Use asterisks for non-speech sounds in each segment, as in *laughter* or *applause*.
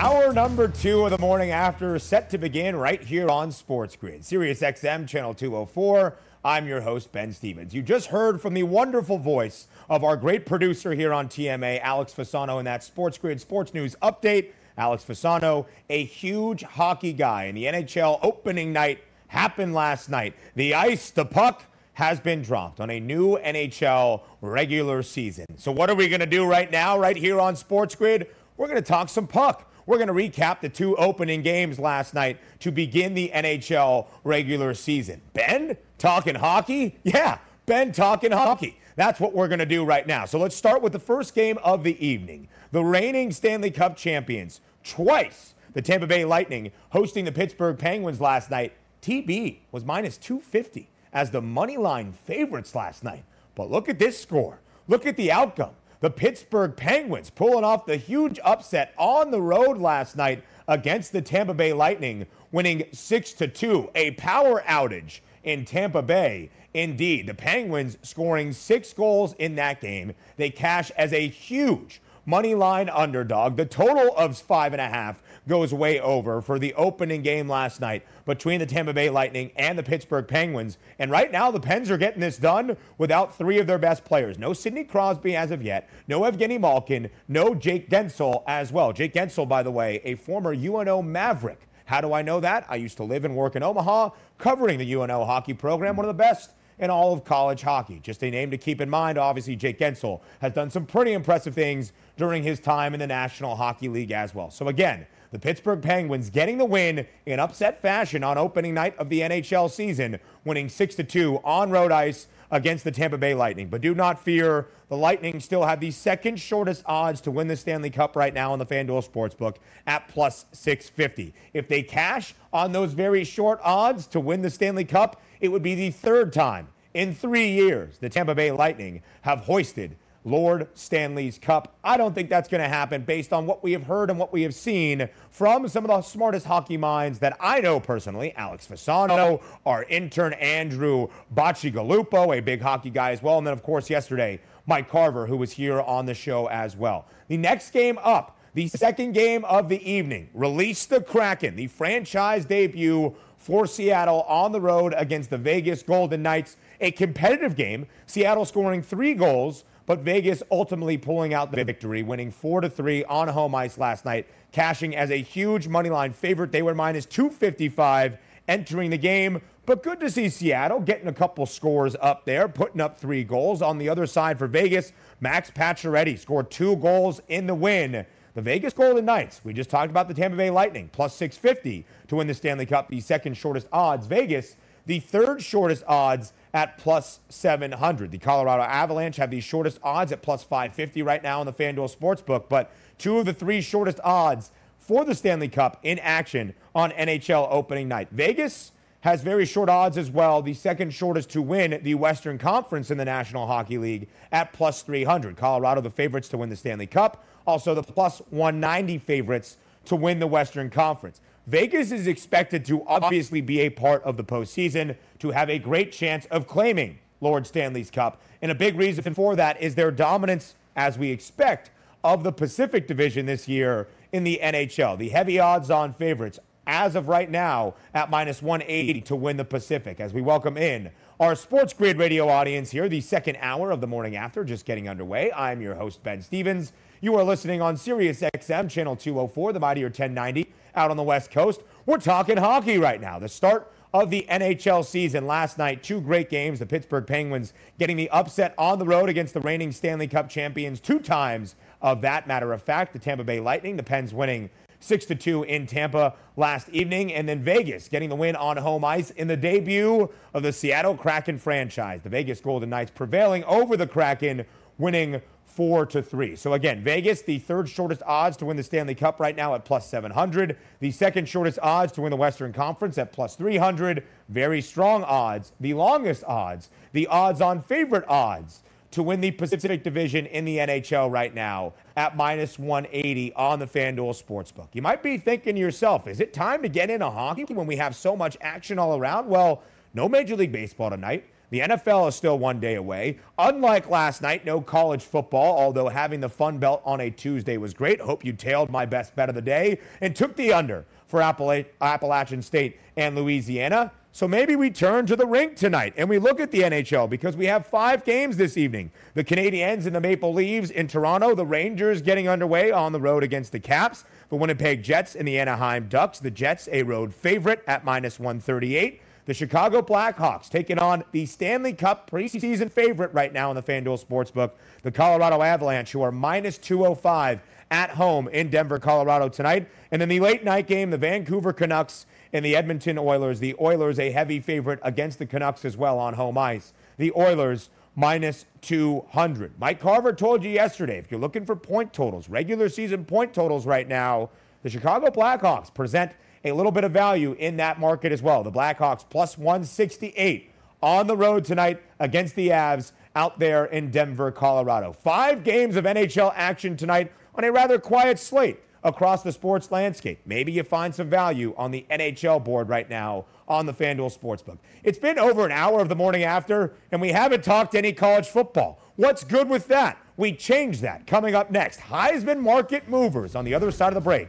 Hour number two of the morning after set to begin right here on Sports Grid, Sirius XM channel 204. I'm your host, Ben Stevens. You just heard from the wonderful voice of our great producer here on TMA, Alex Fasano, in that Sports Grid Sports News update. Alex Fasano, a huge hockey guy, in the NHL opening night happened last night. The ice, the puck, has been dropped on a new NHL regular season. So, what are we going to do right now, right here on Sports Grid? We're going to talk some puck. We're going to recap the two opening games last night to begin the NHL regular season. Ben, talking hockey? Yeah, Ben talking hockey. That's what we're going to do right now. So let's start with the first game of the evening. The reigning Stanley Cup champions, twice the Tampa Bay Lightning, hosting the Pittsburgh Penguins last night. TB was minus 250 as the money line favorites last night. But look at this score. Look at the outcome the Pittsburgh Penguins pulling off the huge upset on the road last night against the Tampa Bay Lightning, winning 6 to 2, a power outage in Tampa Bay. Indeed, the Penguins scoring 6 goals in that game. They cash as a huge money line underdog. The total of five and a half goes way over for the opening game last night between the Tampa Bay Lightning and the Pittsburgh Penguins. And right now, the Pens are getting this done without three of their best players. No Sidney Crosby as of yet, no Evgeny Malkin, no Jake Guentzel as well. Jake Guentzel, by the way, a former UNO Maverick. How do I know that? I used to live and work in Omaha covering the UNO hockey program, one of the best in all of college hockey. Just a name to keep in mind. Obviously, Jake Guentzel has done some pretty impressive things during his time in the National Hockey League as well. So, again, the Pittsburgh Penguins getting the win in upset fashion on opening night of the NHL season, winning 6 2 on road ice against the Tampa Bay Lightning. But do not fear, the Lightning still have the second shortest odds to win the Stanley Cup right now on the FanDuel Sportsbook at plus 650. If they cash on those very short odds to win the Stanley Cup, it would be the third time in three years the Tampa Bay Lightning have hoisted Lord Stanley's Cup. I don't think that's going to happen based on what we have heard and what we have seen from some of the smartest hockey minds that I know personally. Alex Fasano, our intern Andrew Bacigalupo, a big hockey guy as well. And then, of course, yesterday, Mike Carver, who was here on the show as well. The next game up, the second game of the evening, release the Kraken, the franchise debut for Seattle on the road against the Vegas Golden Knights. A competitive game, Seattle scoring three goals but Vegas ultimately pulling out the victory, winning 4 to 3 on home ice last night, cashing as a huge money line favorite. They were minus 255 entering the game. But good to see Seattle getting a couple scores up there, putting up three goals. On the other side for Vegas, Max Pacioretty scored two goals in the win. The Vegas Golden Knights, we just talked about the Tampa Bay Lightning, plus 650 to win the Stanley Cup, the second shortest odds. Vegas, the third shortest odds at plus 700. The Colorado Avalanche have the shortest odds at plus 550 right now in the FanDuel Sportsbook, but two of the three shortest odds for the Stanley Cup in action on NHL opening night. Vegas has very short odds as well, the second shortest to win the Western Conference in the National Hockey League at plus 300. Colorado, the favorites to win the Stanley Cup, also the plus 190 favorites to win the Western Conference. Vegas is expected to obviously be a part of the postseason to have a great chance of claiming Lord Stanley's Cup. And a big reason for that is their dominance, as we expect, of the Pacific Division this year in the NHL. The heavy odds on favorites, as of right now, at minus 180 to win the Pacific. As we welcome in our Sports Grid radio audience here, the second hour of the morning after, just getting underway. I'm your host, Ben Stevens. You are listening on Sirius XM, channel 204, the Mightier 1090 out on the West Coast. We're talking hockey right now. The start of the NHL season last night. Two great games. The Pittsburgh Penguins getting the upset on the road against the reigning Stanley Cup champions two times of that matter of fact. The Tampa Bay Lightning, the Pens winning 6 to 2 in Tampa last evening. And then Vegas getting the win on home ice in the debut of the Seattle Kraken franchise. The Vegas Golden Knights prevailing over the Kraken, winning four to three. So again, Vegas, the third shortest odds to win the Stanley Cup right now at plus 700. The second shortest odds to win the Western Conference at plus 300. Very strong odds. The longest odds, the odds on favorite odds to win the Pacific Division in the NHL right now at minus 180 on the FanDuel Sportsbook. You might be thinking to yourself, is it time to get into hockey when we have so much action all around? Well, no Major League Baseball tonight. The NFL is still one day away. Unlike last night, no college football, although having the Fun Belt on a Tuesday was great. Hope you tailed my best bet of the day and took the under for Appalachian State and Louisiana. So maybe we turn to the rink tonight and we look at the NHL because we have five games this evening. The Canadiens and the Maple Leafs in Toronto, the Rangers getting underway on the road against the Caps, the Winnipeg Jets and the Anaheim Ducks, the Jets a road favorite at minus 138. The Chicago Blackhawks taking on the Stanley Cup preseason favorite right now in the FanDuel Sportsbook, the Colorado Avalanche, who are minus 205 at home in Denver, Colorado tonight. And in the late night game, the Vancouver Canucks and the Edmonton Oilers. The Oilers, a heavy favorite against the Canucks as well on home ice. The Oilers, minus 200. Mike Carver told you yesterday if you're looking for point totals, regular season point totals right now, the Chicago Blackhawks present a little bit of value in that market as well. The Blackhawks plus 168 on the road tonight against the Avs out there in Denver, Colorado. Five games of NHL action tonight on a rather quiet slate across the sports landscape. Maybe you find some value on the NHL board right now on the FanDuel Sportsbook. It's been over an hour of the morning after, and we haven't talked any college football. What's good with that? We change that. Coming up next, Heisman Market Movers on the other side of the break.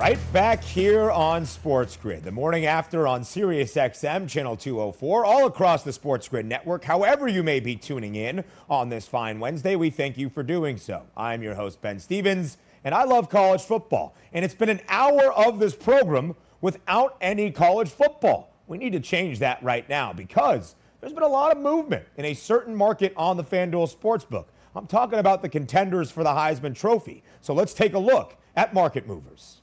Right back here on Sports Grid, the morning after on Sirius XM, channel 204, all across the Sports Grid network. However, you may be tuning in on this fine Wednesday, we thank you for doing so. I'm your host, Ben Stevens, and I love college football. And it's been an hour of this program without any college football. We need to change that right now because there's been a lot of movement in a certain market on the FanDuel Sportsbook. I'm talking about the contenders for the Heisman Trophy. So let's take a look at market movers.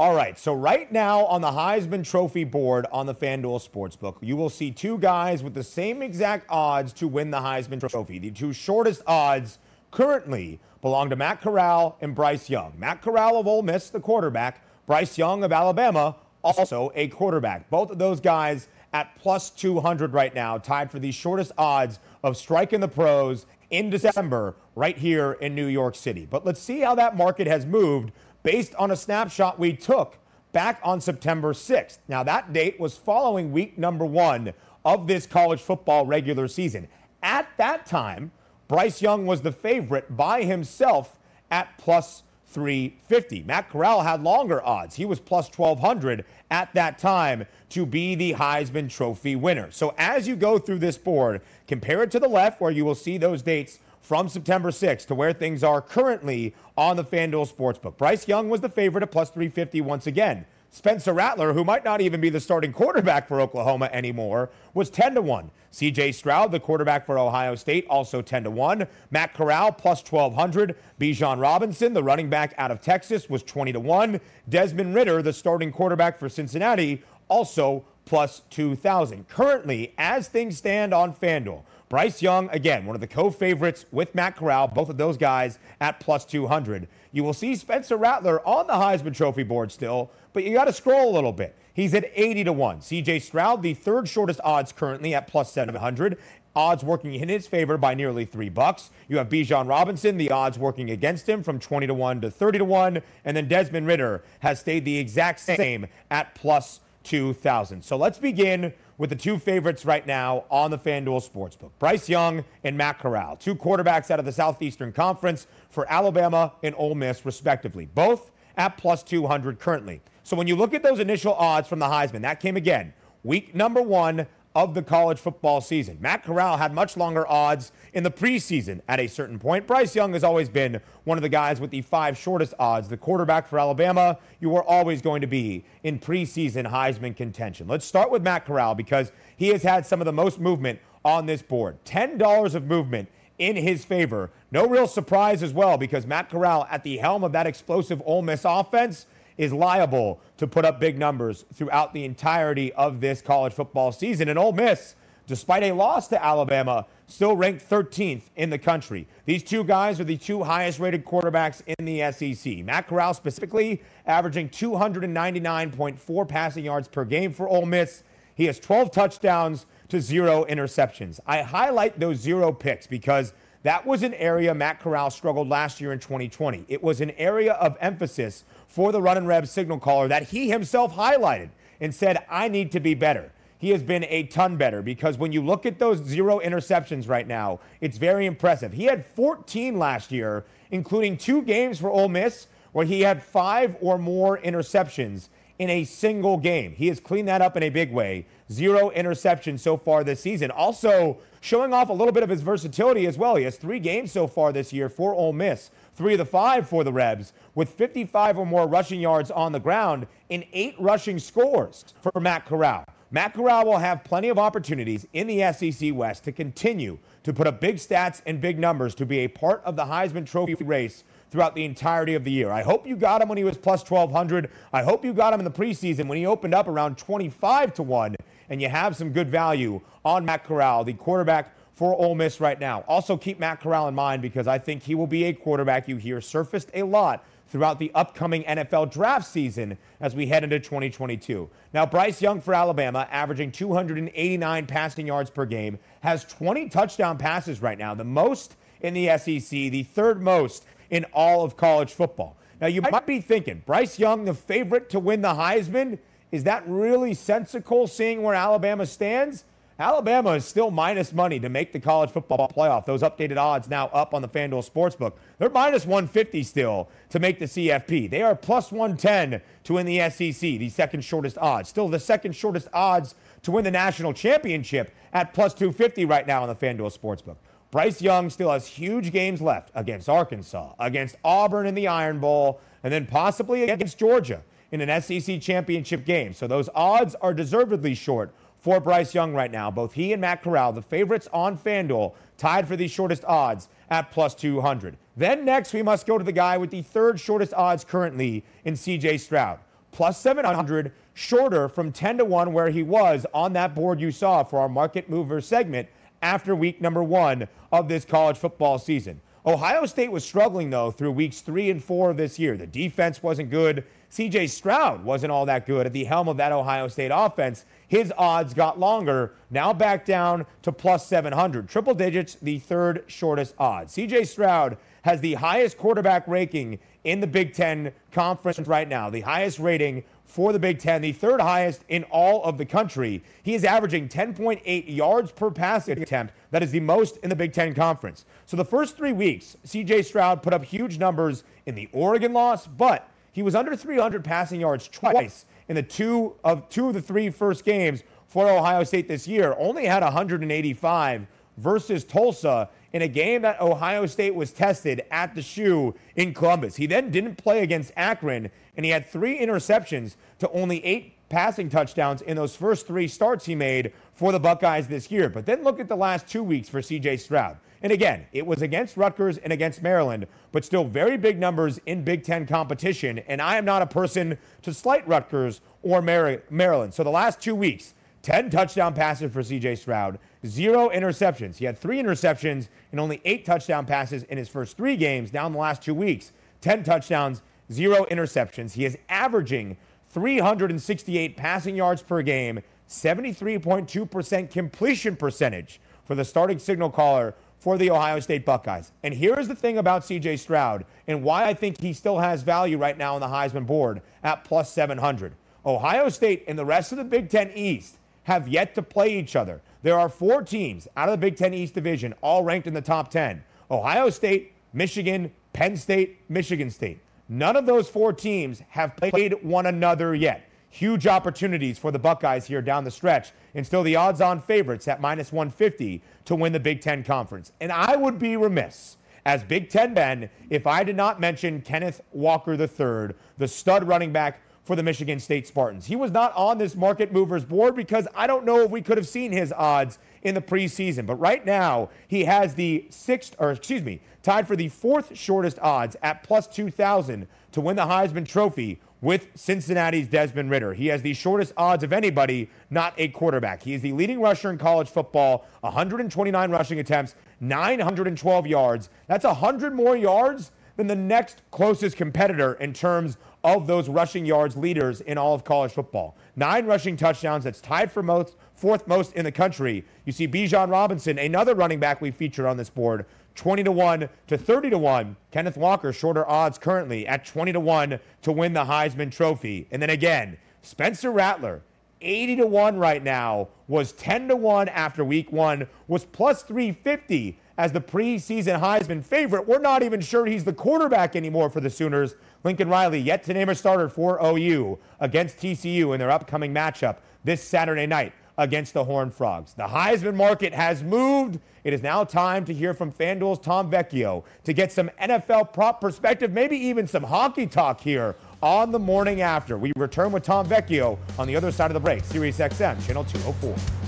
All right, so right now on the Heisman Trophy board on the FanDuel Sportsbook, you will see two guys with the same exact odds to win the Heisman Trophy. The two shortest odds currently belong to Matt Corral and Bryce Young. Matt Corral of Ole Miss, the quarterback, Bryce Young of Alabama, also a quarterback. Both of those guys at plus 200 right now, tied for the shortest odds of striking the pros in December right here in New York City. But let's see how that market has moved based on a snapshot we took back on September 6th. Now, that date was following week number one of this college football regular season. At that time, Bryce Young was the favorite by himself at plus 350. Matt Corral had longer odds. He was plus 1200 at that time to be the Heisman Trophy winner. So as you go through this board, compare it to the left where you will see those dates from September 6th to where things are currently on the FanDuel Sportsbook. Bryce Young was the favorite at plus 350 once again. Spencer Rattler, who might not even be the starting quarterback for Oklahoma anymore, was 10 to 1. CJ Stroud, the quarterback for Ohio State, also 10 to 1. Matt Corral plus 1200. Bijan Robinson, the running back out of Texas, was 20 to 1. Desmond Ridder, the starting quarterback for Cincinnati, also plus 2000. Currently, as things stand on FanDuel, Bryce Young, again, one of the co favorites with Matt Corral, both of those guys at plus 200. You will see Spencer Rattler on the Heisman Trophy board still, but you got to scroll a little bit. He's at 80 to 1. CJ Stroud, the third shortest odds currently at plus 700. Odds working in his favor by nearly three bucks. You have Bijan Robinson, the odds working against him from 20 to 1 to 30 to 1. And then Desmond Ridder has stayed the exact same at plus 2,000. So let's begin with the two favorites right now on the FanDuel Sportsbook Bryce Young and Matt Corral, two quarterbacks out of the Southeastern Conference for Alabama and Ole Miss, respectively, both at plus 200 currently. So when you look at those initial odds from the Heisman, that came again week number one of the college football season. Matt Corral had much longer odds in the preseason at a certain point. Bryce Young has always been one of the guys with the five shortest odds. The quarterback for Alabama, you are always going to be in preseason Heisman contention. Let's start with Matt Corral because he has had some of the most movement on this board. $10 of movement in his favor. No real surprise as well because Matt Corral at the helm of that explosive Ole Miss offense is liable to put up big numbers throughout the entirety of this college football season. And Ole Miss, despite a loss to Alabama, still ranked 13th in the country. These two guys are the two highest rated quarterbacks in the SEC. Matt Corral specifically averaging 299.4 passing yards per game for Ole Miss. He has 12 touchdowns to zero interceptions. I highlight those zero picks because that was an area Matt Corral struggled last year in 2020. It was an area of emphasis for the run and Rebs signal caller that he himself highlighted and said, I need to be better. He has been a ton better because when you look at those zero interceptions right now, it's very impressive. He had 14 last year, including two games for Ole Miss where he had five or more interceptions in a single game. He has cleaned that up in a big way. Zero interceptions so far this season. Also, showing off a little bit of his versatility as well. He has three games so far this year for Ole Miss, three of the five for the Rebs, with 55 or more rushing yards on the ground in eight rushing scores for Matt Corral. Matt Corral will have plenty of opportunities in the SEC West to continue to put up big stats and big numbers to be a part of the Heisman Trophy race throughout the entirety of the year. I hope you got him when he was plus 1200. I hope you got him in the preseason when he opened up around 25 to 1 and you have some good value on Matt Corral, the quarterback for Ole Miss right now. Also keep Matt Corral in mind because I think he will be a quarterback you hear surfaced a lot throughout the upcoming NFL draft season as we head into 2022. Now, Bryce Young for Alabama, averaging 289 passing yards per game, has 20 touchdown passes right now, the most in the SEC, the third most in all of college football. Now, you might be thinking, Bryce Young, the favorite to win the Heisman, is that really sensical seeing where Alabama stands? Alabama is still minus money to make the college football playoff. Those updated odds now up on the FanDuel Sportsbook. They're minus 150 still to make the CFP. They are plus 110 to win the SEC, the second shortest odds. Still the second shortest odds to win the national championship at plus 250 right now on the FanDuel Sportsbook. Bryce Young still has huge games left against Arkansas, against Auburn in the Iron Bowl, and then possibly against Georgia in an SEC championship game. So those odds are deservedly short for Bryce Young right now. Both he and Matt Corral, the favorites on FanDuel, tied for the shortest odds at plus 200. Then next, we must go to the guy with the third shortest odds currently in CJ Stroud. Plus 700, shorter from 10 to 1, where he was on that board you saw for our market mover segment after week number one of this college football season. Ohio State was struggling, though, through weeks three and four of this year. The defense wasn't good. CJ Stroud wasn't all that good at the helm of that Ohio State offense. His odds got longer, now back down to plus 700. Triple digits, the third shortest odds. CJ Stroud has the highest quarterback ranking in the Big Ten Conference right now, the highest rating for the Big Ten, the third highest in all of the country. He is averaging 10.8 yards per pass attempt. That is the most in the Big Ten Conference. So the first three weeks, CJ Stroud put up huge numbers in the Oregon loss, but he was under 300 passing yards twice in the two of two of the three first games for Ohio State this year. Only had 185 versus Tulsa in a game that Ohio State was tested at the shoe in Columbus. He then didn't play against Akron, and he had three interceptions to only eight passing touchdowns in those first three starts he made for the Buckeyes this year. But then look at the last two weeks for CJ Stroud. And again, it was against Rutgers and against Maryland, but still very big numbers in Big Ten competition. And I am not a person to slight Rutgers or Maryland. So the last two weeks, 10 touchdown passes for CJ Stroud, zero interceptions. He had three interceptions and only eight touchdown passes in his first three games. Now in the last two weeks, 10 touchdowns, zero interceptions. He is averaging 368 passing yards per game, 73.2% completion percentage for the starting signal caller for the Ohio State Buckeyes. And here's the thing about CJ Stroud and why I think he still has value right now on the Heisman board at plus 700. Ohio State and the rest of the Big Ten East have yet to play each other. There are four teams out of the Big Ten East Division, all ranked in the top 10 Ohio State, Michigan, Penn State, Michigan State. None of those four teams have played one another yet. Huge opportunities for the Buckeyes here down the stretch, and still the odds on favorites at minus 150 to win the Big Ten Conference. And I would be remiss as Big Ten Ben if I did not mention Kenneth Walker III, the stud running back for the Michigan State Spartans. He was not on this market movers board because I don't know if we could have seen his odds in the preseason. But right now, he has the sixth, or excuse me, tied for the fourth shortest odds at plus 2,000 to win the Heisman Trophy with Cincinnati's Desmond Ridder. He has the shortest odds of anybody, not a quarterback. He is the leading rusher in college football, 129 rushing attempts, 912 yards. That's 100 more yards than the next closest competitor in terms of those rushing yards leaders in all of college football. Nine rushing touchdowns. That's tied for most, fourth most in the country. You see Bijan Robinson, another running back we featured on this board, 20 to 1 to 30 to 1. Kenneth Walker, shorter odds currently at 20 to 1 to win the Heisman Trophy. And then again, Spencer Rattler, 80 to 1 right now, was 10 to 1 after week one, was plus 350 as the preseason Heisman favorite. We're not even sure he's the quarterback anymore for the Sooners. Lincoln Riley yet to name a starter for OU against TCU in their upcoming matchup this Saturday night against the Horned Frogs. The Heisman market has moved. It is now time to hear from FanDuel's Tom Vecchio to get some NFL prop perspective, maybe even some hockey talk here on the morning after. We return with Tom Vecchio on the other side of the break, Sirius XM, Channel 204.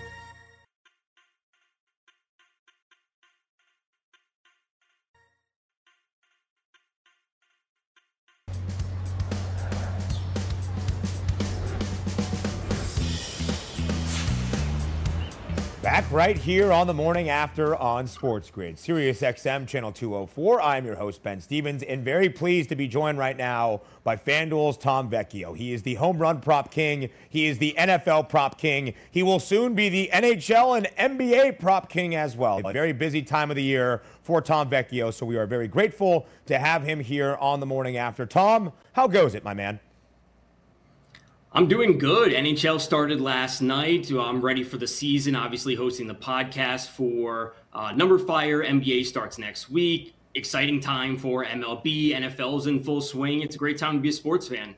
Back right here on the morning after on Sports Grid, Sirius XM Channel 204. I'm your host, Ben Stevens, and very pleased to be joined right now by FanDuel's Tom Vecchio. He is the home run prop king, he is the NFL prop king. He will soon be the NHL and NBA prop king as well. A very busy time of the year for Tom Vecchio, so we are very grateful to have him here on the morning after. Tom, how goes it, my man? I'm doing good. NHL started last night. I'm ready for the season. Obviously, hosting the podcast for uh, numberFire. NBA starts next week. Exciting time for MLB. NFL's in full swing. It's a great time to be a sports fan.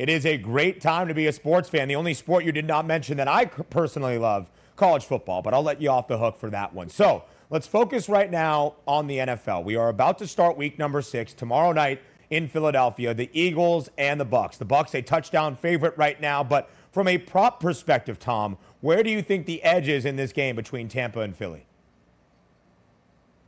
It is a great time to be a sports fan. The only sport you did not mention that I personally love, college football, but I'll let you off the hook for that one. So let's focus right now on the NFL. We are about to start week number six tomorrow night in Philadelphia, the Eagles and the Bucs. The Bucs a touchdown favorite right now, but from a prop perspective, Tom, where do you think the edge is in this game between Tampa and Philly?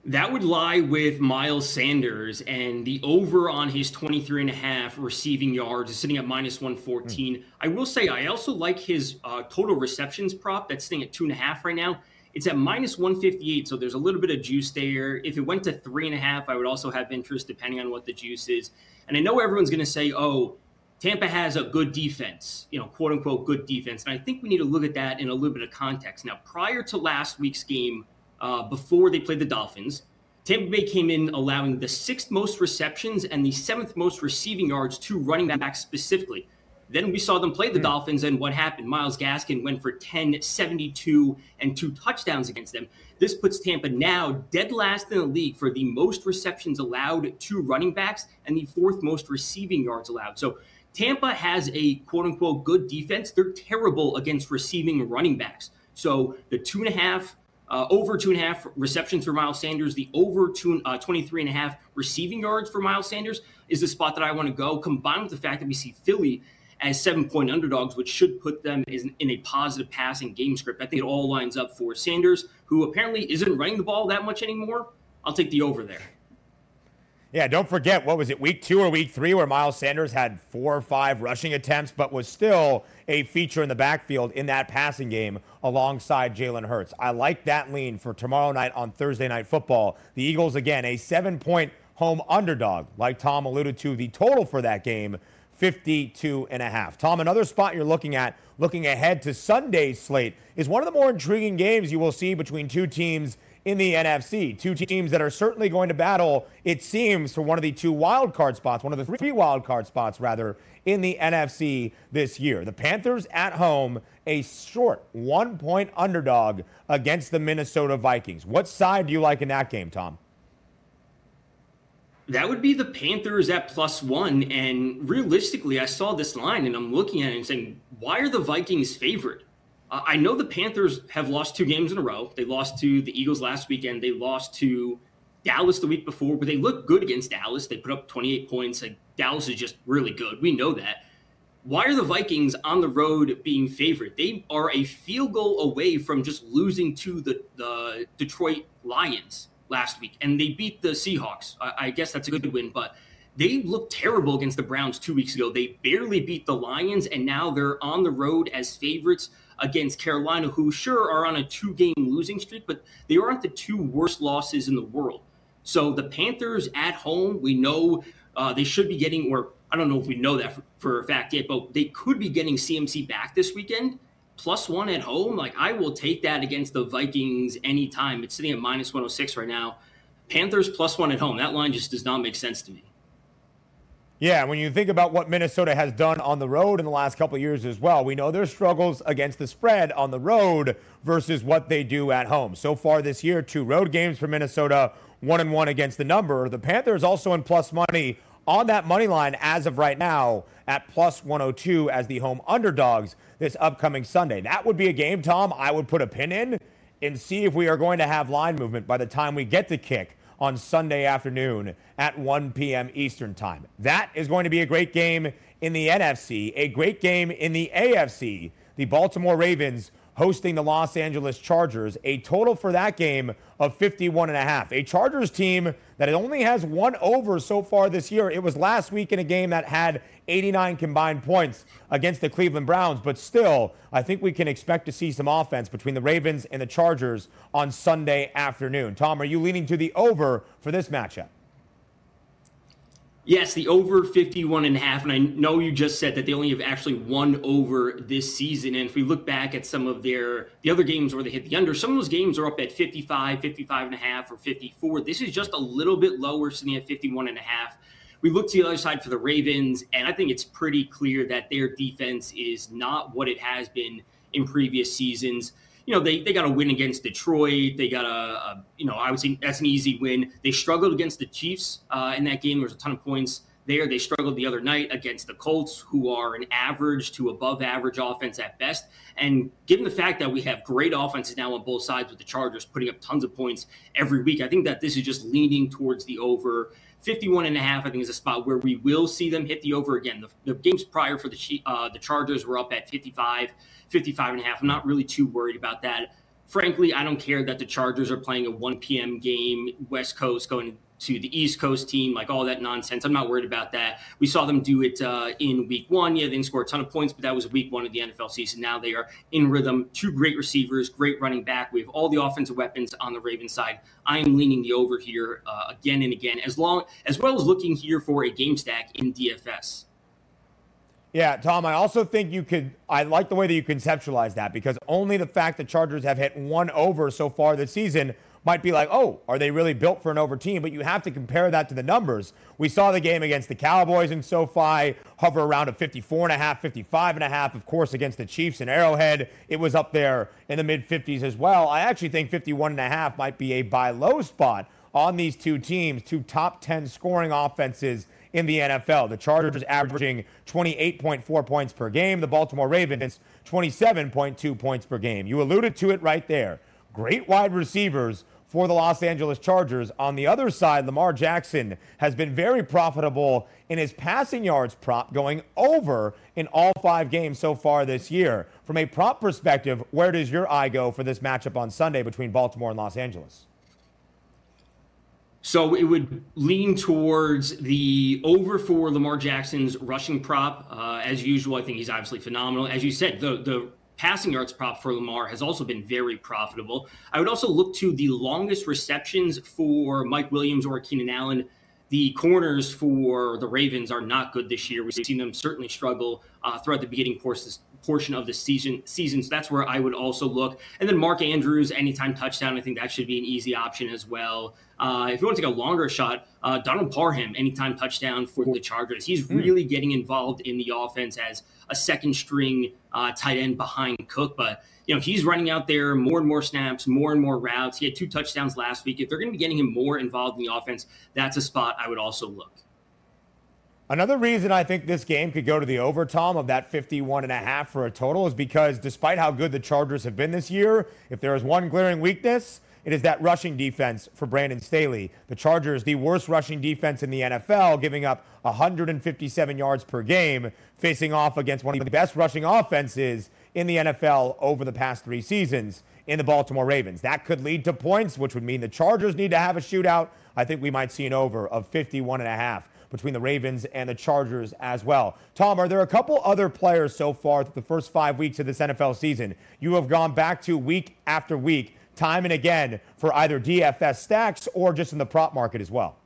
That would lie with Miles Sanders and the over on his 23 and a half receiving yards is sitting at minus 114. Mm. I will say I also like his uh, total receptions prop that's sitting at two and a half right now. It's at minus 158, so there's a little bit of juice there. If it went to three and a half, I would also have interest depending on what the juice is. And I know everyone's going to say, oh, Tampa has a good defense, you know, quote unquote good defense. And I think we need to look at that in a little bit of context. Now, prior to last week's game, uh, before they played the Dolphins, Tampa Bay came in allowing the sixth most receptions and the seventh most receiving yards to running backs specifically. Then we saw them play the mm. Dolphins, and what happened? Myles Gaskin went for 10, 72, and two touchdowns against them. This puts Tampa now dead last in the league for the most receptions allowed to running backs and the fourth most receiving yards allowed. So Tampa has a quote unquote good defense. They're terrible against receiving running backs. So the two and a half, uh, over two and a half receptions for Miles Sanders, the over two, uh, 23 and a half receiving yards for Miles Sanders is the spot that I want to go, combined with the fact that we see Philly as seven point underdogs, which should put them in a positive passing game script. I think it all lines up for Sanders, who apparently isn't running the ball that much anymore. I'll take the over there. Yeah, don't forget, what was it, week two or week three, where Miles Sanders had four or five rushing attempts, but was still a feature in the backfield in that passing game alongside Jalen Hurts. I like that lean for tomorrow night on Thursday Night Football. The Eagles, again, a seven point home underdog, like Tom alluded to, the total for that game 52 and a half. Tom, another spot you're looking at, looking ahead to Sunday's slate, is one of the more intriguing games you will see between two teams in the NFC. Two teams that are certainly going to battle, it seems, for one of the two wild card spots, one of the three wild card spots, rather, in the NFC this year. The Panthers at home, a short one point underdog against the Minnesota Vikings. What side do you like in that game, Tom? That would be the Panthers at plus one. And realistically, I saw this line and I'm looking at it and saying, why are the Vikings favored? Uh, I know the Panthers have lost two games in a row. They lost to the Eagles last weekend. They lost to Dallas the week before, but they looked good against Dallas. They put up 28 points. Like Dallas is just really good. We know that. Why are the Vikings on the road being favored? They are a field goal away from just losing to the, the Detroit Lions last week, and they beat the Seahawks. I, I guess that's a good win, but they looked terrible against the Browns two weeks ago. They barely beat the Lions, and now they're on the road as favorites against Carolina, who sure are on a two game losing streak, but they aren't the two worst losses in the world. So the Panthers at home, we know uh, they should be getting, or I don't know if we know that for, for a fact yet, but they could be getting CMC back this weekend plus one at home, like I will take that against the Vikings anytime. It's sitting at minus 106 right now. Panthers plus one at home. That line just does not make sense to me. Yeah, when you think about what Minnesota has done on the road in the last couple years as well, we know their struggles against the spread on the road versus what they do at home. So far this year, two road games for Minnesota, one and one against the number. The Panthers also in plus money on that money line as of right now at plus 102 as the home underdogs this upcoming Sunday. That would be a game, Tom, I would put a pin in and see if we are going to have line movement by the time we get the kick on Sunday afternoon at 1 p.m. Eastern Time. That is going to be a great game in the NFC, a great game in the AFC. The Baltimore Ravens hosting the Los Angeles Chargers. A total for that game of 51 and a half. A Chargers team that only has one over so far this year. It was last week in a game that had 89 combined points against the Cleveland Browns, but still, I think we can expect to see some offense between the Ravens and the Chargers on Sunday afternoon. Tom, are you leaning to the over for this matchup? Yes, the over 51 and a half. And I know you just said that they only have actually won over this season. And if we look back at some of their the other games where they hit the under, some of those games are up at 55, 55 and a half, or 54. This is just a little bit lower, sitting at 51 and a half. We look to the other side for the Ravens, and I think it's pretty clear that their defense is not what it has been in previous seasons you know, they, they got a win against Detroit. They got a, a, you know, I would say that's an easy win. They struggled against the Chiefs uh, in that game. There was a ton of points there. They struggled the other night against the Colts, who are an average to above average offense at best. And given the fact that we have great offenses now on both sides with the Chargers putting up tons of points every week, I think that this is just leaning towards the over. 51 and a half, I think, is a spot where we will see them hit the over again. The, the games prior for the uh, the Chargers were up at 55. 55 and a half. I'm not really too worried about that. Frankly, I don't care that the Chargers are playing a 1 p.m. game, West Coast going to the East Coast team, like all that nonsense. I'm not worried about that. We saw them do it uh, in week one. Yeah, they didn't score a ton of points, but that was week one of the NFL season. Now they are in rhythm. Two great receivers, great running back. We have all the offensive weapons on the Ravens side. I am leaning the over here uh, again and again, as long as well as looking here for a game stack in DFS. Yeah, Tom, I also think you could. I like the way that you conceptualize that because only the fact that Chargers have hit one over so far this season might be like, oh, are they really built for an over team? But you have to compare that to the numbers. We saw the game against the Cowboys in SoFi hover around a 54 and a half, 55 and a half. Of course, against the Chiefs in Arrowhead, it was up there in the mid 50s as well. I actually think 51 and a half might be a buy low spot on these two teams, two top 10 scoring offenses in the NFL. The Chargers averaging 28.4 points per game. The Baltimore Ravens 27.2 points per game. You alluded to it right there. Great wide receivers for the Los Angeles Chargers. On the other side, Lamar Jackson has been very profitable in his passing yards prop, going over in all five games so far this year. From a prop perspective, where does your eye go for this matchup on Sunday between Baltimore and Los Angeles? So it would lean towards the over for Lamar Jackson's rushing prop. Uh, as usual, I think he's obviously phenomenal. As you said, the the passing yards prop for Lamar has also been very profitable. I would also look to the longest receptions for Mike Williams or Keenan Allen the corners for the Ravens are not good this year. We've seen them certainly struggle uh, throughout the beginning portion portion of the season. Season, so that's where I would also look. And then Mark Andrews, anytime touchdown, I think that should be an easy option as well. Uh, if you want to take a longer shot, uh, Donald Parham, anytime touchdown for the Chargers. He's hmm. really getting involved in the offense as a second string uh, tight end behind Cook, but you know, he's running out there more and more snaps, more and more routes. He had two touchdowns last week. If they're going to be getting him more involved in the offense, that's a spot I would also look. Another reason I think this game could go to the over, Tom, of that 51 and a half for a total is because despite how good the Chargers have been this year, if there is one glaring weakness, it is that rushing defense for Brandon Staley. The Chargers, the worst rushing defense in the NFL, giving up 157 yards per game, facing off against one of the best rushing offenses in the NFL over the past three seasons in the Baltimore Ravens. That could lead to points, which would mean the Chargers need to have a shootout. I think we might see an over of 51 and a half between the Ravens and the Chargers as well. Tom, are there a couple other players so far the first five weeks of this NFL season you have gone back to week after week, time and again, for either DFS stacks or just in the prop market as well?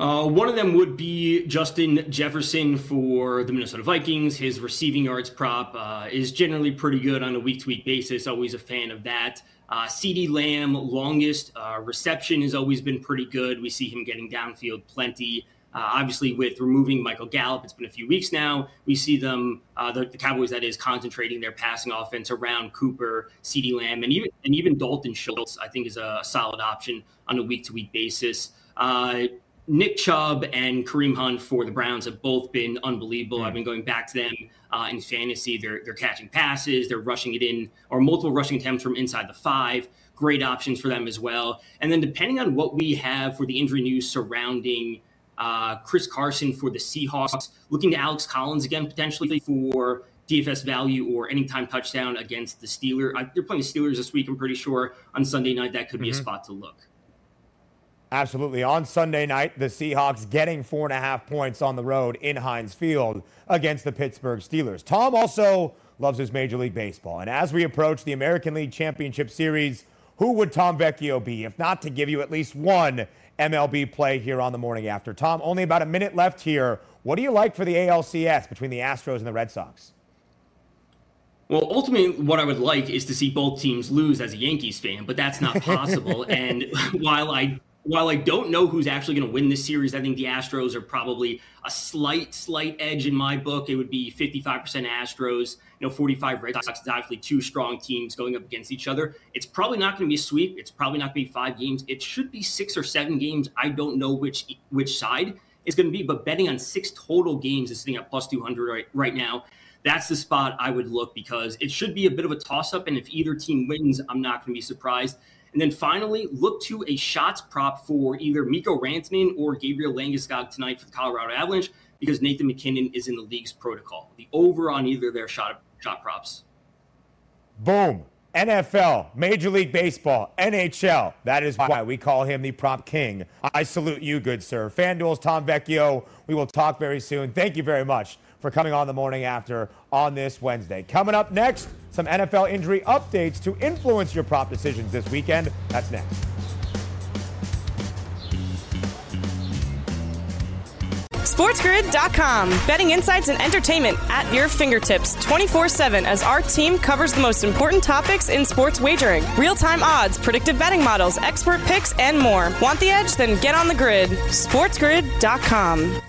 Uh, one of them would be Justin Jefferson for the Minnesota Vikings. His receiving yards prop uh, is generally pretty good on a week to week basis. Always a fan of that. Uh, CeeDee Lamb, longest uh, reception has always been pretty good. We see him getting downfield plenty. Uh, obviously, with removing Michael Gallup, it's been a few weeks now. We see them, uh, the, the, Cowboys, that is, concentrating their passing offense around Cooper, CeeDee Lamb, and even and even Dalton Schultz. I think is a, solid option on a week to week basis. Nick Chubb and Kareem Hunt for the Browns have both been unbelievable. Mm. I've been going back to them uh, in fantasy. They're they're catching passes, they're rushing it in, or multiple rushing attempts from inside the five. Great options for them as well. And then depending on what we have for the injury news surrounding uh, Chris Carson for the Seahawks, looking to Alex Collins again potentially for DFS value or anytime touchdown against the Steelers. Uh, they're playing the Steelers this week. I'm pretty sure on Sunday night that could be mm-hmm. a spot to look. Absolutely. On Sunday night, the Seahawks getting four and a half points on the road in Heinz Field against the Pittsburgh Steelers. Tom also loves his Major League Baseball. And as we approach the American League Championship Series, who would Tom Vecchio be if not to give you at least one MLB play here on the morning after? Tom, only about a minute left here. What do you like for the ALCS between the Astros and the Red Sox? Well, ultimately, what I would like is to see both teams lose as a Yankees fan, but that's not possible. *laughs* and while I while I don't know who's actually going to win this series, I think the Astros are probably a slight, slight edge in my book. It would be 55% Astros, you know, 45 Red Sox. It's actually two strong teams going up against each other. It's probably not going to be a sweep. It's probably not going to be five games. It should be six or seven games. I don't know which which side it's going to be, but betting on six total games is sitting at plus 200 right, right now. That's the spot I would look because it should be a bit of a toss up. And if either team wins, I'm not going to be surprised. And then finally, look to a shots prop for either Mikko Rantanen or Gabriel Landeskog tonight for the Colorado Avalanche because Nathan MacKinnon is in the league's protocol. The over on either their shot shot props. Boom. NFL, Major League Baseball, NHL. That is why we call him the prop king. I salute you, good sir. FanDuel's Tom Vecchio. We will talk very soon. Thank you very much for coming on the morning after on this Wednesday. Coming up next, some NFL injury updates to influence your prop decisions this weekend. That's next. SportsGrid.com. Betting insights and entertainment at your fingertips 24 7 as our team covers the most important topics in sports wagering real time odds, predictive betting models, expert picks, and more. Want the edge? Then get on the grid. SportsGrid.com.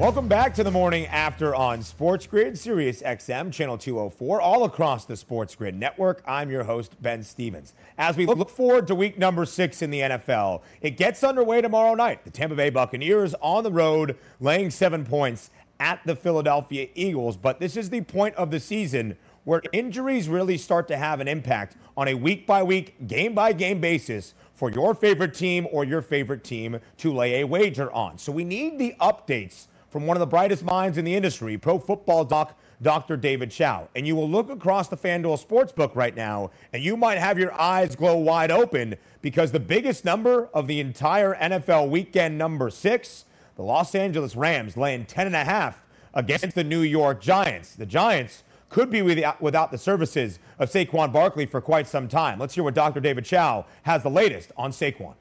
Welcome back to the morning after on Sports Grid, Sirius XM, channel 204, all across the Sports Grid network. I'm your host, Ben Stevens. As we look forward to week number six in the NFL, it gets underway tomorrow night. The Tampa Bay Buccaneers on the road, laying seven points at the Philadelphia Eagles. But this is the point of the season where injuries really start to have an impact on a week by week, game by game basis for your favorite team or your favorite team to lay a wager on. So we need the updates from one of the brightest minds in the industry, pro football doc Dr. David Chao. And you will look across the FanDuel Sportsbook right now, and you might have your eyes glow wide open because the biggest number of the entire NFL weekend, number six, the Los Angeles Rams laying 10.5 against the New York Giants. The Giants could be without, the services of Saquon Barkley for quite some time. Let's hear what Dr. David Chao has the latest on Saquon.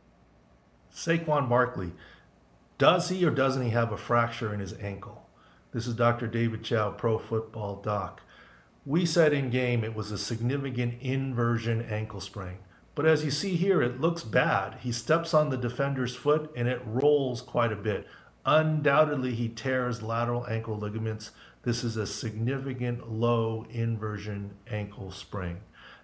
Saquon Barkley, does he or doesn't he have a fracture in his ankle? This is Dr. David Chao, Pro Football Doc. We said in game it was a significant inversion ankle sprain. But as you see here, it looks bad. He steps on the defender's foot and it rolls quite a bit. Undoubtedly, he tears lateral ankle ligaments. This is a significant low inversion ankle sprain.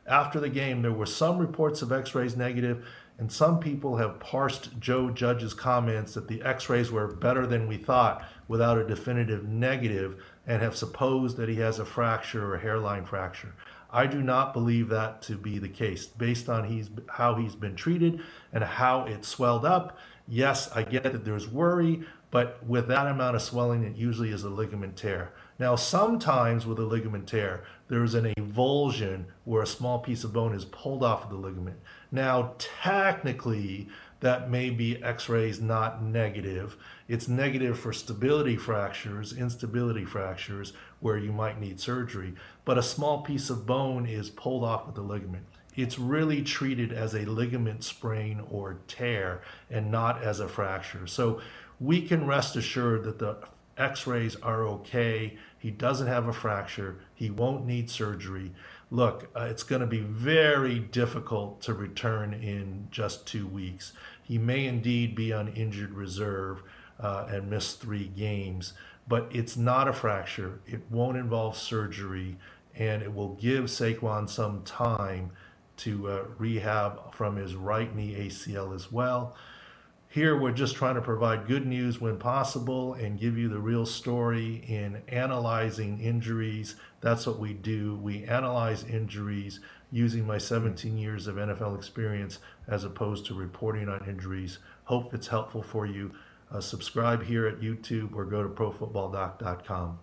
After the game, there were some reports of x rays negative, and some people have parsed Joe Judge's comments that the x rays were better than we thought without a definitive negative and have supposed that he has a fracture or a hairline fracture. I do not believe that to be the case based on he's, how he's been treated and how it swelled up. Yes, I get that there's worry, but with that amount of swelling, it usually is a ligament tear. Now, sometimes with a ligament tear, there is an avulsion where a small piece of bone is pulled off of the ligament. Now, technically, that may be x rays not negative. It's negative for stability fractures, instability fractures, where you might need surgery. But a small piece of bone is pulled off with the ligament. It's really treated as a ligament sprain or tear and not as a fracture. So we can rest assured that the x rays are okay. He doesn't have a fracture. He won't need surgery. Look, uh, it's going to be very difficult to return in just two weeks. He may indeed be on injured reserve uh, and miss three games, but it's not a fracture. It won't involve surgery, and it will give Saquon some time to uh, rehab from his right knee ACL as well. Here, we're just trying to provide good news when possible and give you the real story in analyzing injuries. That's what we do. We analyze injuries using my 17 years of NFL experience as opposed to reporting on injuries. Hope it's helpful for you. Uh, subscribe here at YouTube or go to profootballdoc.com.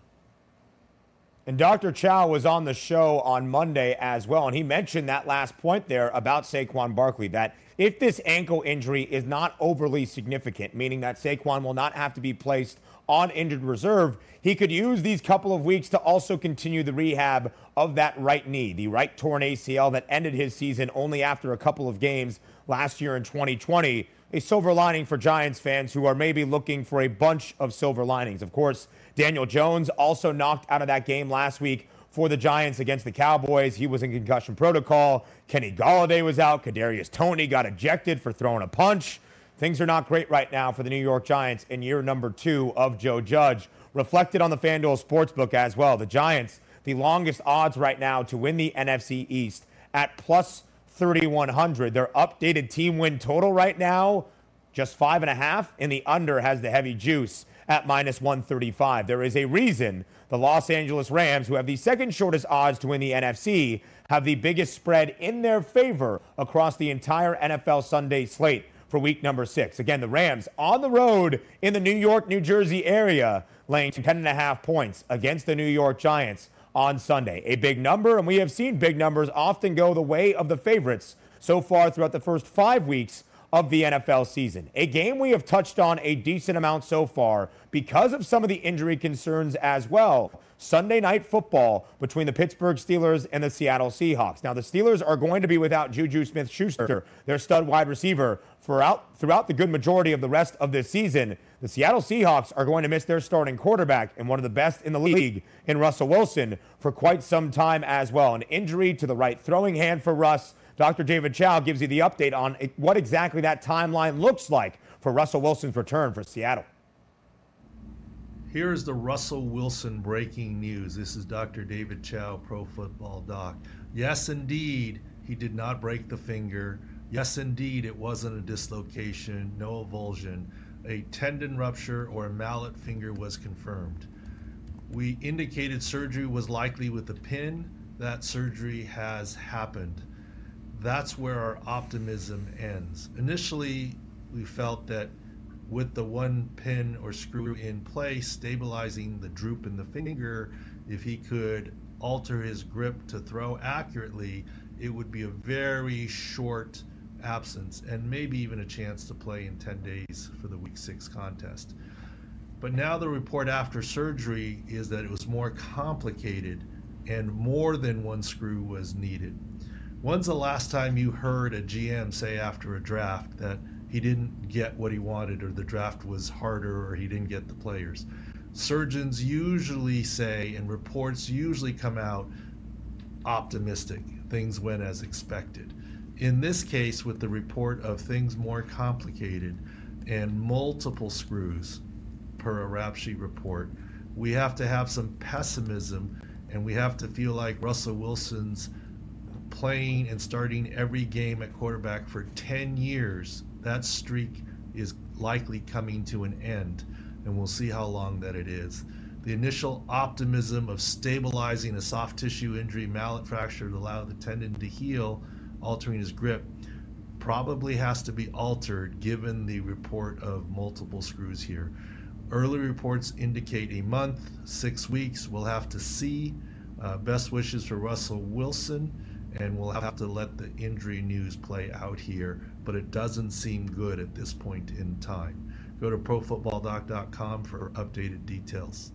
And Dr. Chao was on the show on Monday as well, and he mentioned that last point there about Saquon Barkley that if this ankle injury is not overly significant, meaning that Saquon will not have to be placed on injured reserve, he could use these couple of weeks to also continue the rehab of that right knee, the right torn ACL that ended his season only after a couple of games last year in 2020. A silver lining for Giants fans who are maybe looking for a bunch of silver linings. Of course, Daniel Jones also knocked out of that game last week for the Giants against the Cowboys. He was in concussion protocol. Kenny Golladay was out. Kadarius Toney got ejected for throwing a punch. Things are not great right now for the New York Giants in year number two of Joe Judge. Reflected on the FanDuel Sportsbook as well. The Giants, the longest odds right now to win the NFC East at plus 3,100. Their updated team win total right now, just five and a half, and the under has the heavy juice at minus 135. There is a reason the Los Angeles Rams, who have the second shortest odds to win the NFC, have the biggest spread in their favor across the entire NFL Sunday slate for week number six. Again, the Rams on the road in the New York, New Jersey area, laying 10.5 points against the New York Giants on Sunday. A big number, and we have seen big numbers often go the way of the favorites so far throughout the first five weeks of the NFL season. A game we have touched on a decent amount so far because of some of the injury concerns as well. Sunday night football between the Pittsburgh Steelers and the Seattle Seahawks. Now, the Steelers are going to be without Juju Smith Schuster, their stud wide receiver, throughout, throughout the good majority of the rest of this season. The Seattle Seahawks are going to miss their starting quarterback and one of the best in the league in Russell Wilson for quite some time as well. An injury to the right throwing hand for Russ Dr. David Chao gives you the update on what exactly that timeline looks like for Russell Wilson's return for Seattle. Here's the Russell Wilson breaking news. This is Dr. David Chao, Pro Football Doc. Yes, indeed, he did not break the finger. Yes, indeed, it wasn't a dislocation, no avulsion. A tendon rupture or a mallet finger was confirmed. We indicated surgery was likely with a pin. That surgery has happened that's where our optimism ends. Initially, we felt that with the one pin or screw in place, stabilizing the droop in the finger, if he could alter his grip to throw accurately, it would be a very short absence and maybe even a chance to play in 10 days for the week six contest. But now the report after surgery is that it was more complicated and more than one screw was needed. When's the last time you heard a GM say after a draft that he didn't get what he wanted or the draft was harder or he didn't get the players? Surgeons usually say, and reports usually come out optimistic. Things went as expected. In this case, with the report of things more complicated and multiple screws per a rap sheet report, we have to have some pessimism and we have to feel like Russell Wilson's playing and starting every game at quarterback for 10 years. That streak is likely coming to an end, and we'll see how long that it is. The initial optimism of stabilizing a soft tissue injury, mallet fracture, to allow the tendon to heal, altering his grip, probably has to be altered given the report of multiple screws here. Early reports indicate a month, six weeks. We'll have to see. Uh, best wishes for Russell Wilson, and we'll have to let the injury news play out here. But it doesn't seem good at this point in time. Go to profootballdoc.com for updated details.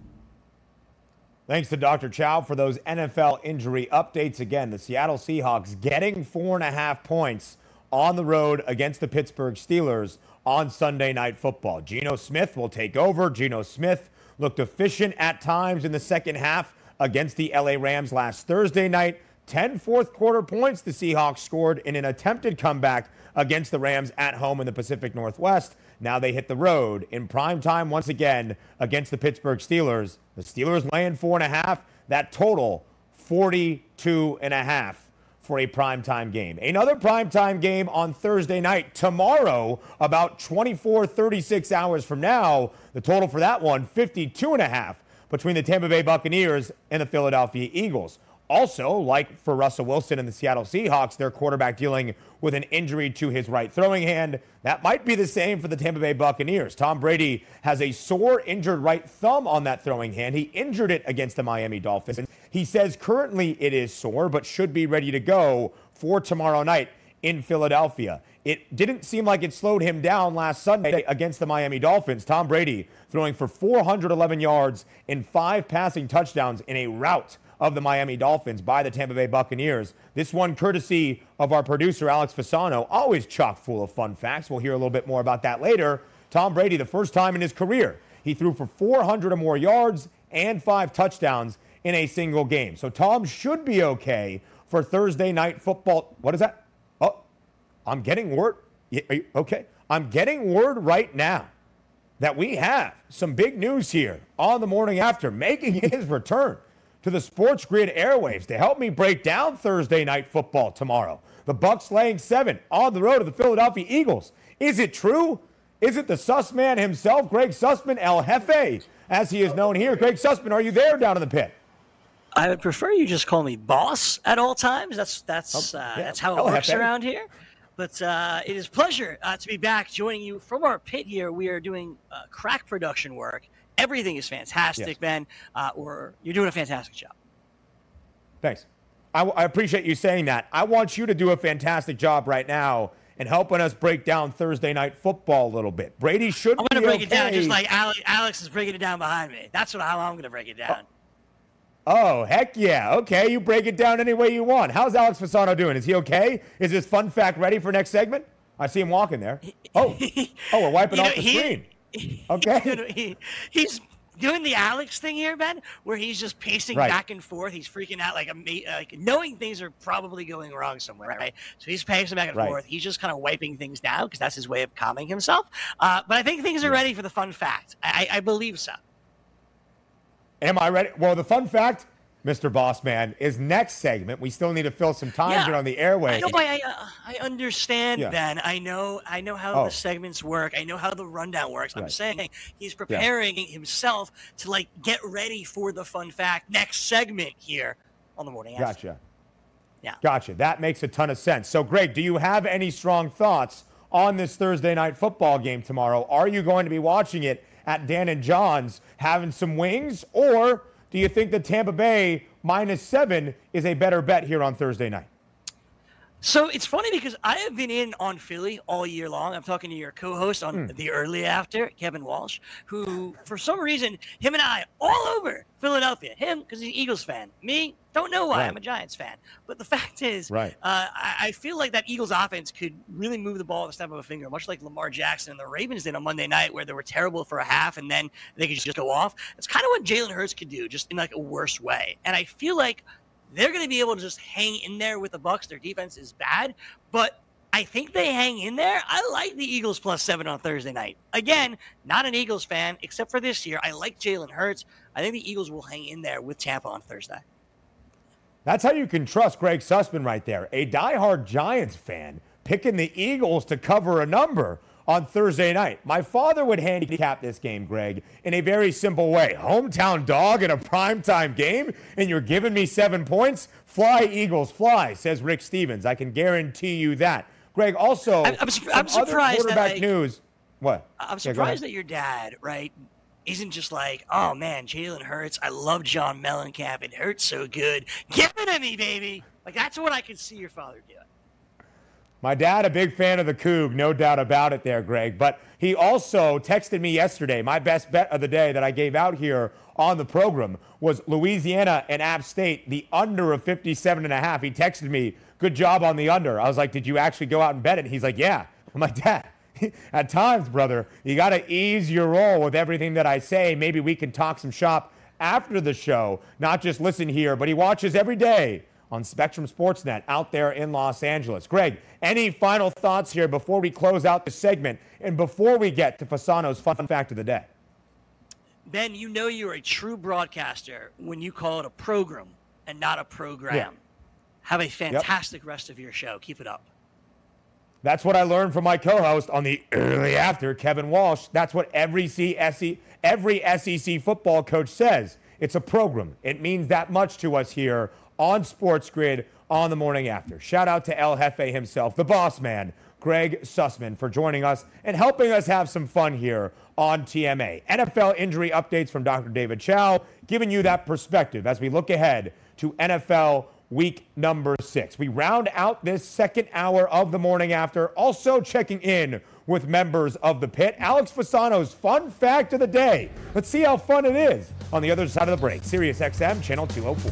Thanks to Dr. Chao for those NFL injury updates. Again, the Seattle Seahawks getting four and a half points on the road against the Pittsburgh Steelers on Sunday Night Football. Geno Smith will take over. Geno Smith looked efficient at times in the second half against the LA Rams last Thursday night. 10 fourth quarter points the Seahawks scored in an attempted comeback against the Rams at home in the Pacific Northwest. Now they hit the road in prime time once again against the Pittsburgh Steelers. The Steelers laying four and a half. That total 42 and a half for a primetime game. Another primetime game on Thursday night tomorrow, about 24, 36 hours from now. The total for that one, 52 and a half between the Tampa Bay Buccaneers and the Philadelphia Eagles. Also, like for Russell Wilson and the Seattle Seahawks, their quarterback dealing with an injury to his right throwing hand. That might be the same for the Tampa Bay Buccaneers. Tom Brady has a sore, injured right thumb on that throwing hand. He injured it against the Miami Dolphins. He says currently it is sore, but should be ready to go for tomorrow night in Philadelphia. It didn't seem like it slowed him down last Sunday against the Miami Dolphins. Tom Brady throwing for 411 yards and five passing touchdowns in a rout of the Miami Dolphins by the Tampa Bay Buccaneers. This one courtesy of our producer, Alex Fasano, always chock full of fun facts. We'll hear a little bit more about that later. Tom Brady, the first time in his career, he threw for 400 or more yards and five touchdowns in a single game. So Tom should be okay for Thursday night football. What is that? Oh, I'm getting word. Okay. I'm getting word right now that we have some big news here on the morning after making *laughs* his return to the Sports Grid airwaves to help me break down Thursday night football tomorrow. The Bucs laying seven on the road to the Philadelphia Eagles. Is it true? Is it the Sussman himself, Greg Sussman, El Jefe, as he is known here? Greg Sussman, are you there down in the pit? I would prefer you just call me boss at all times. That's that's oh, uh, yeah. that's how it El works Jefe. around here. But uh, it is pleasure uh, to be back joining you from our pit here. We are doing uh, crack production work Everything is fantastic, yes. Ben. Uh, or you're doing a fantastic job. Thanks. I, I appreciate you saying that. I want you to do a fantastic job right now and helping us break down Thursday night football a little bit. Brady should. I'm going to break okay. it down just like Alex, Alex is breaking it down behind me. That's what how I'm going to break it down. Oh. oh, heck yeah. Okay, you break it down any way you want. How's Alex Fasano doing? Is he okay? Is his fun fact ready for next segment? I see him walking there. Oh, oh, we're wiping off the he, screen. *laughs* Okay. he, he's doing the Alex thing here, Ben, where he's just pacing right. back and forth. He's freaking out, like, like knowing things are probably going wrong somewhere, right? So he's pacing back and right. forth. He's just kind of wiping things down because that's his way of calming himself. Uh, but I think things are ready for the fun fact. I, I believe so. Am I ready? Well, the fun fact Mr. Bossman, is next segment. We still need to fill some time yeah. here on the airway. I, know, I, uh, I understand, yeah. Ben. I know I know how oh. the segments work. I know how the rundown works. Right. I'm saying he's preparing yeah. himself to like get ready for the fun fact next segment here on the morning. Gotcha. Yeah. Gotcha. That makes a ton of sense. So, Greg, do you have any strong thoughts on this Thursday night football game tomorrow. Are you going to be watching it at Dan and John's having some wings, or do you think that Tampa Bay minus seven is a better bet here on Thursday night? So it's funny because I have been in on Philly all year long. I'm talking to your co-host on mm. the early after, Kevin Walsh, who for some reason him and I all over Philadelphia. Him because he's an Eagles fan. Me don't know why. Right. I'm a Giants fan. But the fact is, right. Uh, I, I, feel like that Eagles offense could really move the ball at the snap of a finger, much like Lamar Jackson and the Ravens did on Monday night, where they were terrible for a half and then they could just go off. It's kind of what Jalen Hurts could do, just in like a worse way. And I feel like they're going to be able to just hang in there with the Bucs. Their defense is bad, but I think they hang in there. I like the Eagles plus seven on Thursday night. Again, not an Eagles fan, except for this year. I like Jalen Hurts. I think the Eagles will hang in there with Tampa on Thursday. That's how you can trust Greg Sussman right there. A diehard Giants fan picking the Eagles to cover a number on Thursday night. My father would handicap this game, Greg, in a very simple way. Hometown dog in a primetime game, and you're giving me seven points? Fly, Eagles, fly, says Rick Stevens. I can guarantee you that. Greg, also, I'm, I'm, I'm surprised quarterback that, like, news. What? I'm surprised yeah, that your dad, right, isn't just like, oh man, Jalen Hurts. I love John Mellencamp. It hurts so good. Give it to me, baby. Like that's what I can see your father doing. My dad, a big fan of the Coug, no doubt about it there, Greg. But he also texted me yesterday. My best bet of the day that I gave out here on the program was Louisiana and App State, the under of 57 and a half. He texted me, good job on the under. I was like, did you actually go out and bet it? He's like, yeah. *laughs* I'm like, dad, *laughs* at times, brother, you got to ease your roll with everything that I say. Maybe we can talk some shop after the show, not just listen here, but he watches every day on Spectrum Sportsnet out there in Los Angeles. Greg, any final thoughts here before we close out this segment and before we get to Fasano's fun fact of the day? Ben, you know you're a true broadcaster when you call it a program and not a program. Yeah. Have a fantastic yep. rest of your show. Keep it up. That's what I learned from my co-host on the early after, Kevin Walsh. That's what every SEC, every SEC football coach says. It's a program. It means that much to us here on Sports Grid on the morning after. Shout out to El Jefe himself, the boss man, Greg Sussman, for joining us and helping us have some fun here on TMA. NFL injury updates from Dr. David Chao, giving you that perspective as we look ahead to NFL week number six. We round out this second hour of the morning after, also checking in with members of the pit. Alex Fasano's fun fact of the day. Let's see how fun it is on the other side of the break. Sirius XM, channel 204.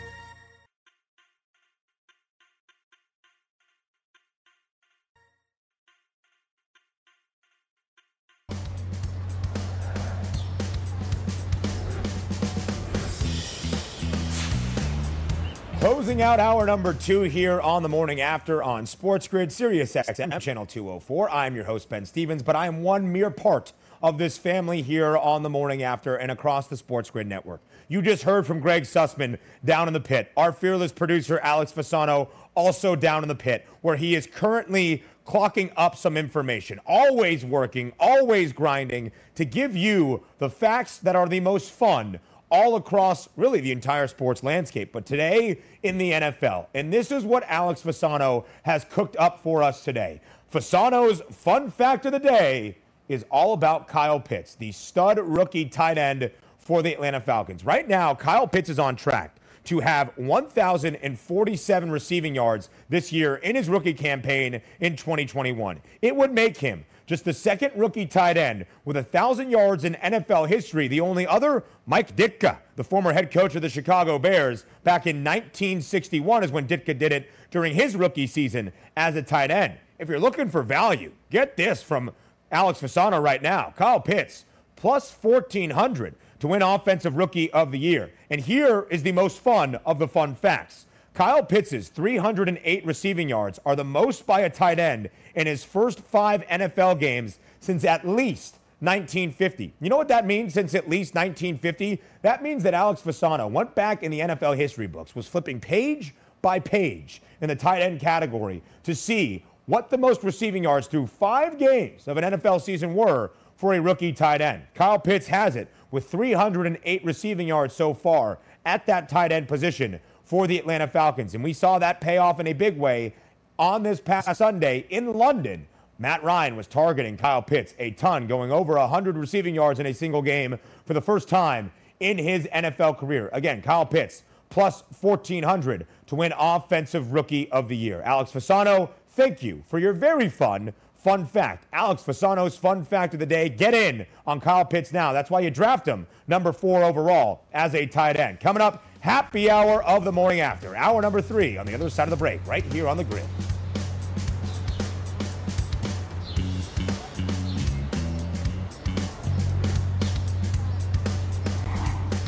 Closing out hour number two here on the morning after on Sports Grid, Sirius XM, channel 204. I'm your host, Ben Stevens, but I am one mere part of this family here on the morning after and across the Sports Grid network. You just heard from Greg Sussman down in the pit. Our fearless producer, Alex Fasano, also down in the pit, where he is currently clocking up some information, always working, always grinding to give you the facts that are the most fun all across really the entire sports landscape, but today in the NFL. And this is what Alex Fasano has cooked up for us today. Fasano's fun fact of the day is all about Kyle Pitts, the stud rookie tight end for the Atlanta Falcons. Right now, Kyle Pitts is on track to have 1,047 receiving yards this year in his rookie campaign in 2021. It would make him just the second rookie tight end with 1,000 yards in NFL history. The only other, Mike Ditka, the former head coach of the Chicago Bears, back in 1961 is when Ditka did it during his rookie season as a tight end. If you're looking for value, get this from Alex Fasano right now. Kyle Pitts, plus 1,400 to win Offensive Rookie of the Year. And here is the most fun of the fun facts. Kyle Pitts' 308 receiving yards are the most by a tight end in his first five NFL games since at least 1950. You know what that means since at least 1950? That means that Alex Fasano went back in the NFL history books, was flipping page by page in the tight end category to see what the most receiving yards through five games of an NFL season were for a rookie tight end. Kyle Pitts has it with 308 receiving yards so far at that tight end position for the Atlanta Falcons. And we saw that pay off in a big way on this past Sunday in London. Matt Ryan was targeting Kyle Pitts a ton, going over 100 receiving yards in a single game for the first time in his NFL career. Again, Kyle Pitts plus 1,400 to win Offensive Rookie of the Year. Alex Fasano, thank you for your very fun fun fact. Alex Fasano's fun fact of the day. Get in on Kyle Pitts now. That's why you draft him number four overall as a tight end. Coming up, happy hour of the morning after. Hour number three on the other side of the break, right here on the grid.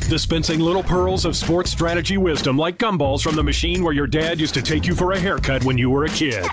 Dispensing little pearls of sports strategy wisdom like gumballs from the machine where your dad used to take you for a haircut when you were a kid.